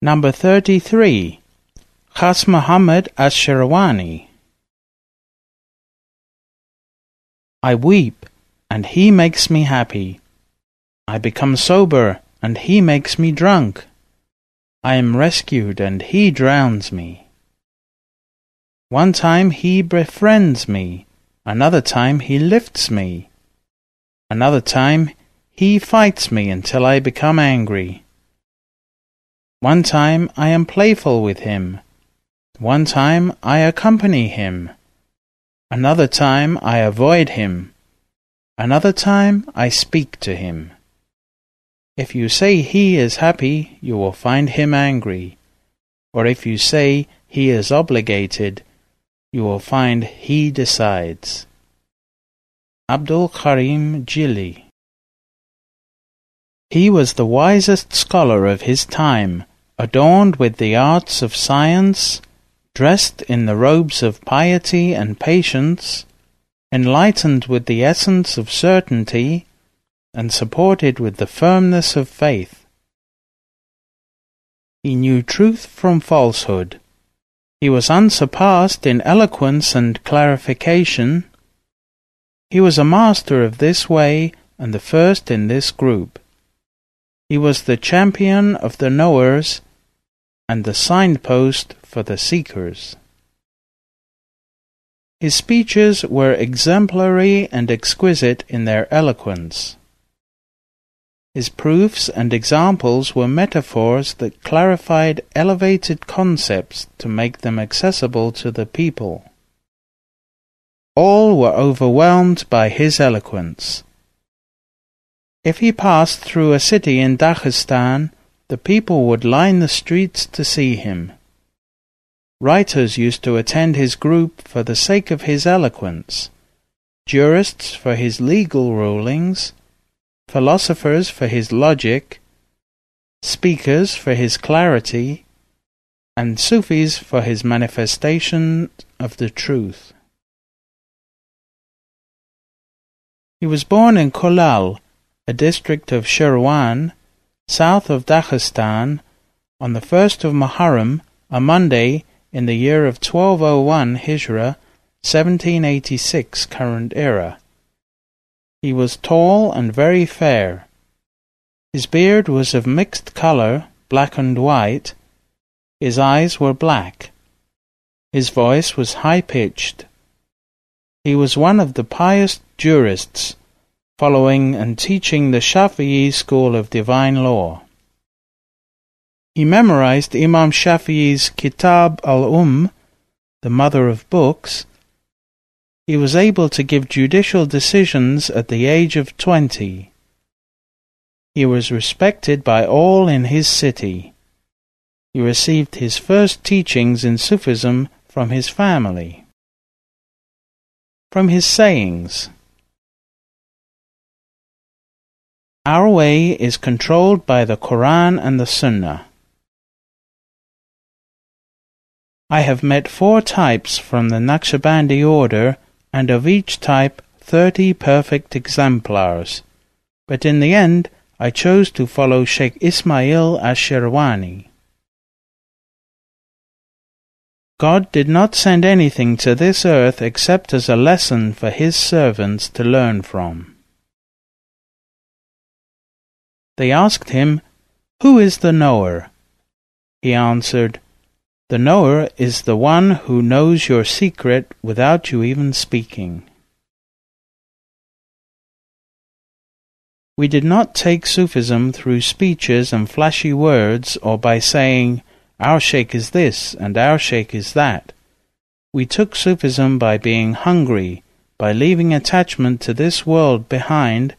Number 33. Khas Muhammad Ash-Shirwani. I weep, and he makes me happy. I become sober, and he makes me drunk. I am rescued, and he drowns me. One time he befriends me, another time he lifts me. Another time he fights me until I become angry. One time I am playful with him. One time I accompany him. Another time I avoid him. Another time I speak to him. If you say he is happy, you will find him angry. Or if you say he is obligated, you will find he decides. Abdul Karim Jili He was the wisest scholar of his time adorned with the arts of science, dressed in the robes of piety and patience, enlightened with the essence of certainty, and supported with the firmness of faith. He knew truth from falsehood. He was unsurpassed in eloquence and clarification. He was a master of this way and the first in this group. He was the champion of the knowers and the signpost for the seekers. His speeches were exemplary and exquisite in their eloquence. His proofs and examples were metaphors that clarified elevated concepts to make them accessible to the people. All were overwhelmed by his eloquence. If he passed through a city in Dagestan, the people would line the streets to see him. Writers used to attend his group for the sake of his eloquence, jurists for his legal rulings, philosophers for his logic, speakers for his clarity, and Sufis for his manifestation of the truth. He was born in Kolal, a district of Shirwan, south of Dagestan, on the first of Muharram, a Monday, in the year of 1201 Hijra, 1786 current era. He was tall and very fair. His beard was of mixed color, black and white. His eyes were black. His voice was high-pitched. He was one of the pious jurists following and teaching the Shafi'i school of divine law. He memorized Imam Shafi'i's Kitab al-Umm, the mother of books. He was able to give judicial decisions at the age of twenty. He was respected by all in his city. He received his first teachings in Sufism from his family. From his sayings, Our way is controlled by the Quran and the Sunnah. I have met four types from the Naqshbandi order, and of each type thirty perfect exemplars. But in the end, I chose to follow Sheikh Ismail Ash-Shirwani. God did not send anything to this earth except as a lesson for His servants to learn from. They asked him, Who is the knower? He answered, The knower is the one who knows your secret without you even speaking. We did not take Sufism through speeches and flashy words or by saying, Our sheikh is this and our sheikh is that. We took Sufism by being hungry, by leaving attachment to this world behind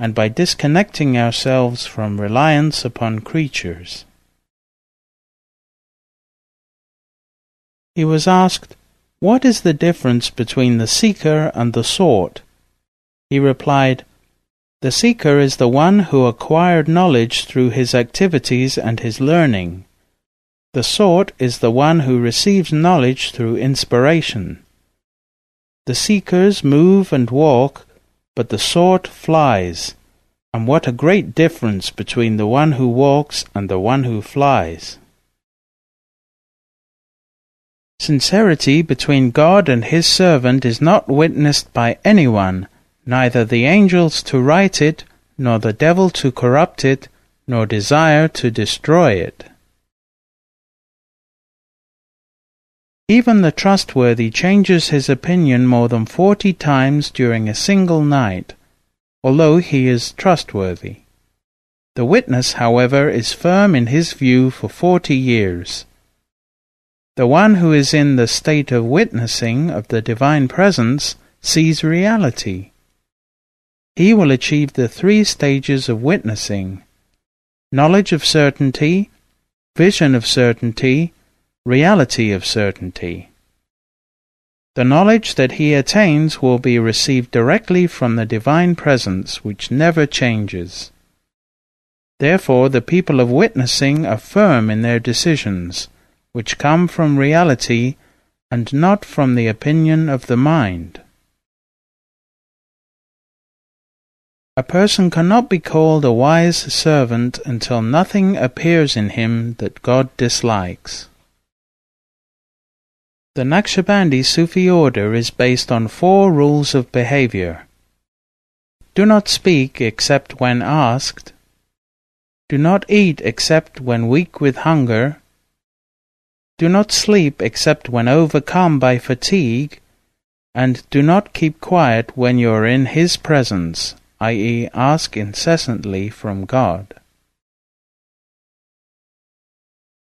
and by disconnecting ourselves from reliance upon creatures. He was asked, What is the difference between the seeker and the sought? He replied, The seeker is the one who acquired knowledge through his activities and his learning. The sought is the one who receives knowledge through inspiration. The seekers move and walk but the sword flies. And what a great difference between the one who walks and the one who flies. Sincerity between God and his servant is not witnessed by anyone, neither the angels to write it, nor the devil to corrupt it, nor desire to destroy it. Even the trustworthy changes his opinion more than forty times during a single night, although he is trustworthy. The witness, however, is firm in his view for forty years. The one who is in the state of witnessing of the divine presence sees reality. He will achieve the three stages of witnessing knowledge of certainty, vision of certainty, reality of certainty. The knowledge that he attains will be received directly from the divine presence which never changes. Therefore, the people of witnessing are firm in their decisions, which come from reality and not from the opinion of the mind. A person cannot be called a wise servant until nothing appears in him that God dislikes. The Naqshbandi Sufi order is based on four rules of behavior. Do not speak except when asked. Do not eat except when weak with hunger. Do not sleep except when overcome by fatigue. And do not keep quiet when you are in His presence, i.e., ask incessantly from God.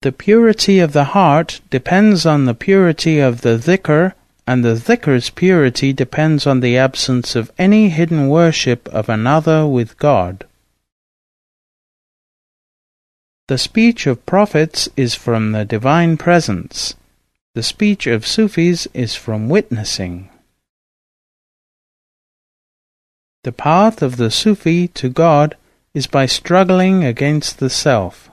The purity of the heart depends on the purity of the dhikr, and the dhikr's purity depends on the absence of any hidden worship of another with God. The speech of prophets is from the divine presence. The speech of Sufis is from witnessing. The path of the Sufi to God is by struggling against the self.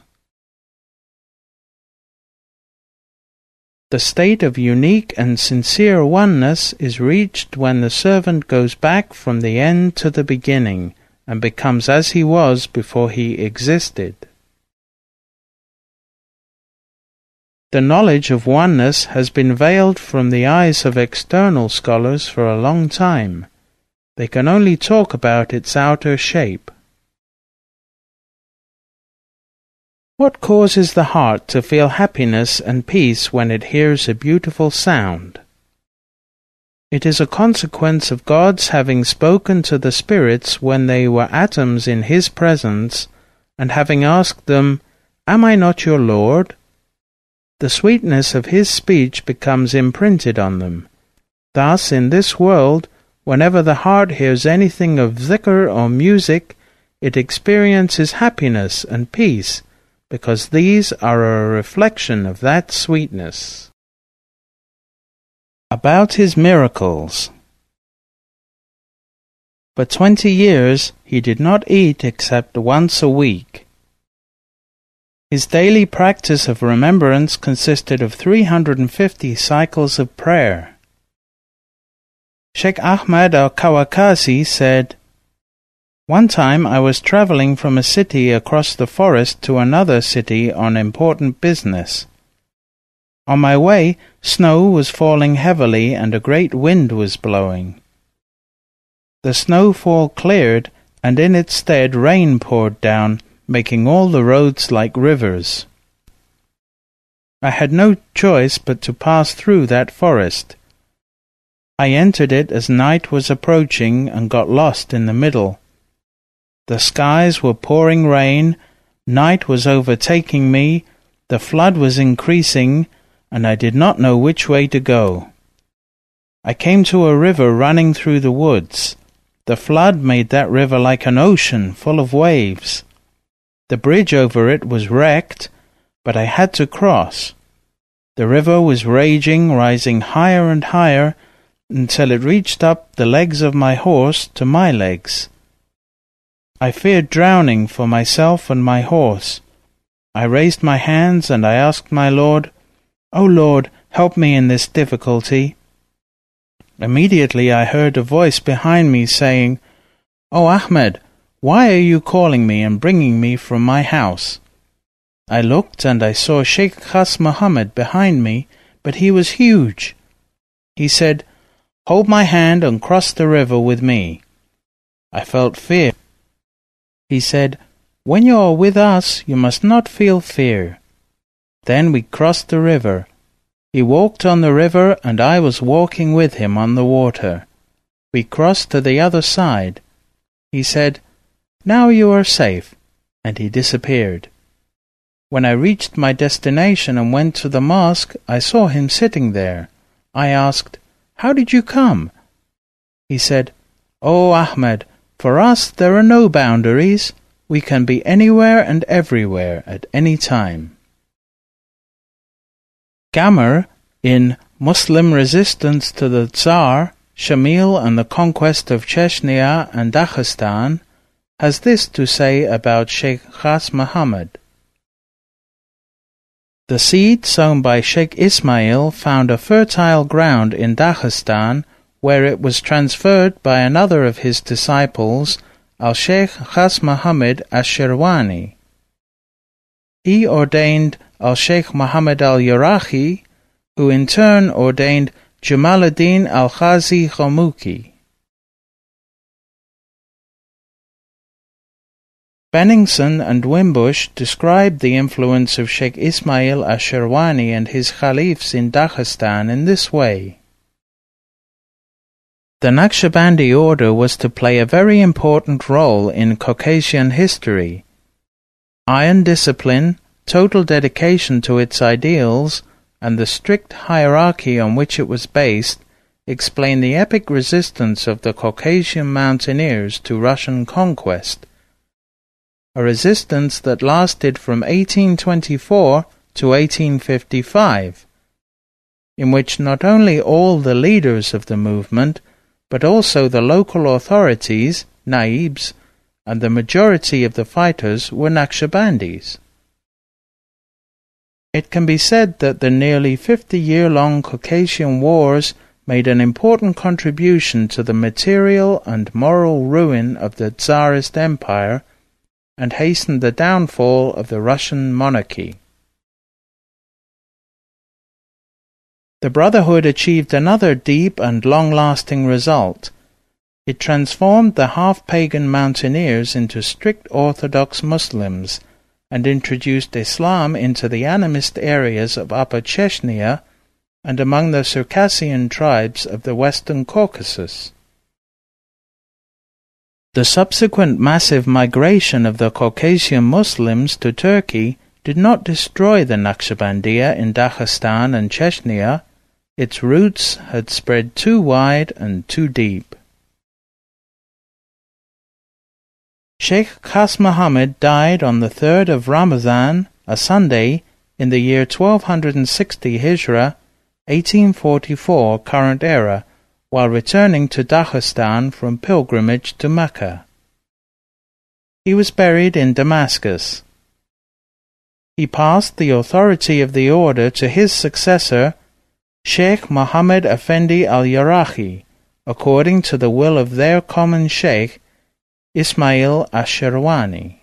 The state of unique and sincere oneness is reached when the servant goes back from the end to the beginning and becomes as he was before he existed. The knowledge of oneness has been veiled from the eyes of external scholars for a long time. They can only talk about its outer shape. What causes the heart to feel happiness and peace when it hears a beautiful sound? It is a consequence of God's having spoken to the spirits when they were atoms in His presence, and having asked them, Am I not your Lord? the sweetness of his speech becomes imprinted on them. Thus, in this world, whenever the heart hears anything of dhikr or music, it experiences happiness and peace, because these are a reflection of that sweetness. About his miracles. For twenty years he did not eat except once a week. His daily practice of remembrance consisted of 350 cycles of prayer. Sheikh Ahmad al-Kawakasi said, One time I was traveling from a city across the forest to another city on important business. On my way, snow was falling heavily and a great wind was blowing. The snowfall cleared, and in its stead rain poured down, making all the roads like rivers. I had no choice but to pass through that forest. I entered it as night was approaching and got lost in the middle. The skies were pouring rain, night was overtaking me, the flood was increasing, and I did not know which way to go. I came to a river running through the woods. The flood made that river like an ocean full of waves. The bridge over it was wrecked, but I had to cross. The river was raging, rising higher and higher, until it reached up the legs of my horse to my legs. I feared drowning for myself and my horse. I raised my hands and I asked my Lord, O Lord, help me in this difficulty. Immediately I heard a voice behind me saying, O Ahmed, why are you calling me and bringing me from my house? I looked and I saw Sheikh Khas Mohammed behind me, but he was huge. He said, Hold my hand and cross the river with me. I felt fear. He said, When you are with us, you must not feel fear. Then we crossed the river. He walked on the river, and I was walking with him on the water. We crossed to the other side. He said, Now you are safe, and he disappeared. When I reached my destination and went to the mosque, I saw him sitting there. I asked, How did you come? He said, Oh, Ahmed, for us there are no boundaries. We can be anywhere and everywhere at any time. Gammer, in Muslim Resistance to the Tsar, Shamil and the Conquest of Chechnya and Dagestan, has this to say about Sheikh Khas Muhammad. The seed sown by Sheikh Ismail found a fertile ground in Dagestan where it was transferred by another of his disciples, Al-Sheikh Khas Muhammad Ash-Shirwani. He ordained Al-Sheikh Muhammad al-Yarahi, who in turn ordained Jamaluddin al-Khazi Khomuki. Bennigsen and Wimbush described the influence of Sheikh Ismail Ash-Shirwani and his caliphs in Dagestan in this way. The Naqshbandi order was to play a very important role in Caucasian history. Iron discipline, total dedication to its ideals, and the strict hierarchy on which it was based explain the epic resistance of the Caucasian mountaineers to Russian conquest, a resistance that lasted from 1824 to 1855, in which not only all the leaders of the movement but also the local authorities, naibs, and the majority of the fighters were Naqshbandis. It can be said that the nearly 50-year-long Caucasian Wars made an important contribution to the material and moral ruin of the Tsarist Empire and hastened the downfall of the Russian monarchy. The Brotherhood achieved another deep and long-lasting result. It transformed the half-pagan mountaineers into strict Orthodox Muslims and introduced Islam into the animist areas of Upper Chechnya and among the Circassian tribes of the Western Caucasus. The subsequent massive migration of the Caucasian Muslims to Turkey did not destroy the Naqshbandiya in Dagestan and Chechnya, its roots had spread too wide and too deep. Sheikh Khas Muhammad died on the 3rd of Ramadan, a Sunday, in the year 1260 Hijra, 1844 current era, while returning to Dagestan from pilgrimage to Mecca. He was buried in Damascus. He passed the authority of the order to his successor, Sheikh Mohammed Effendi al-Yarahi, according to the will of their common sheikh, Ismail Ash-Shirwani.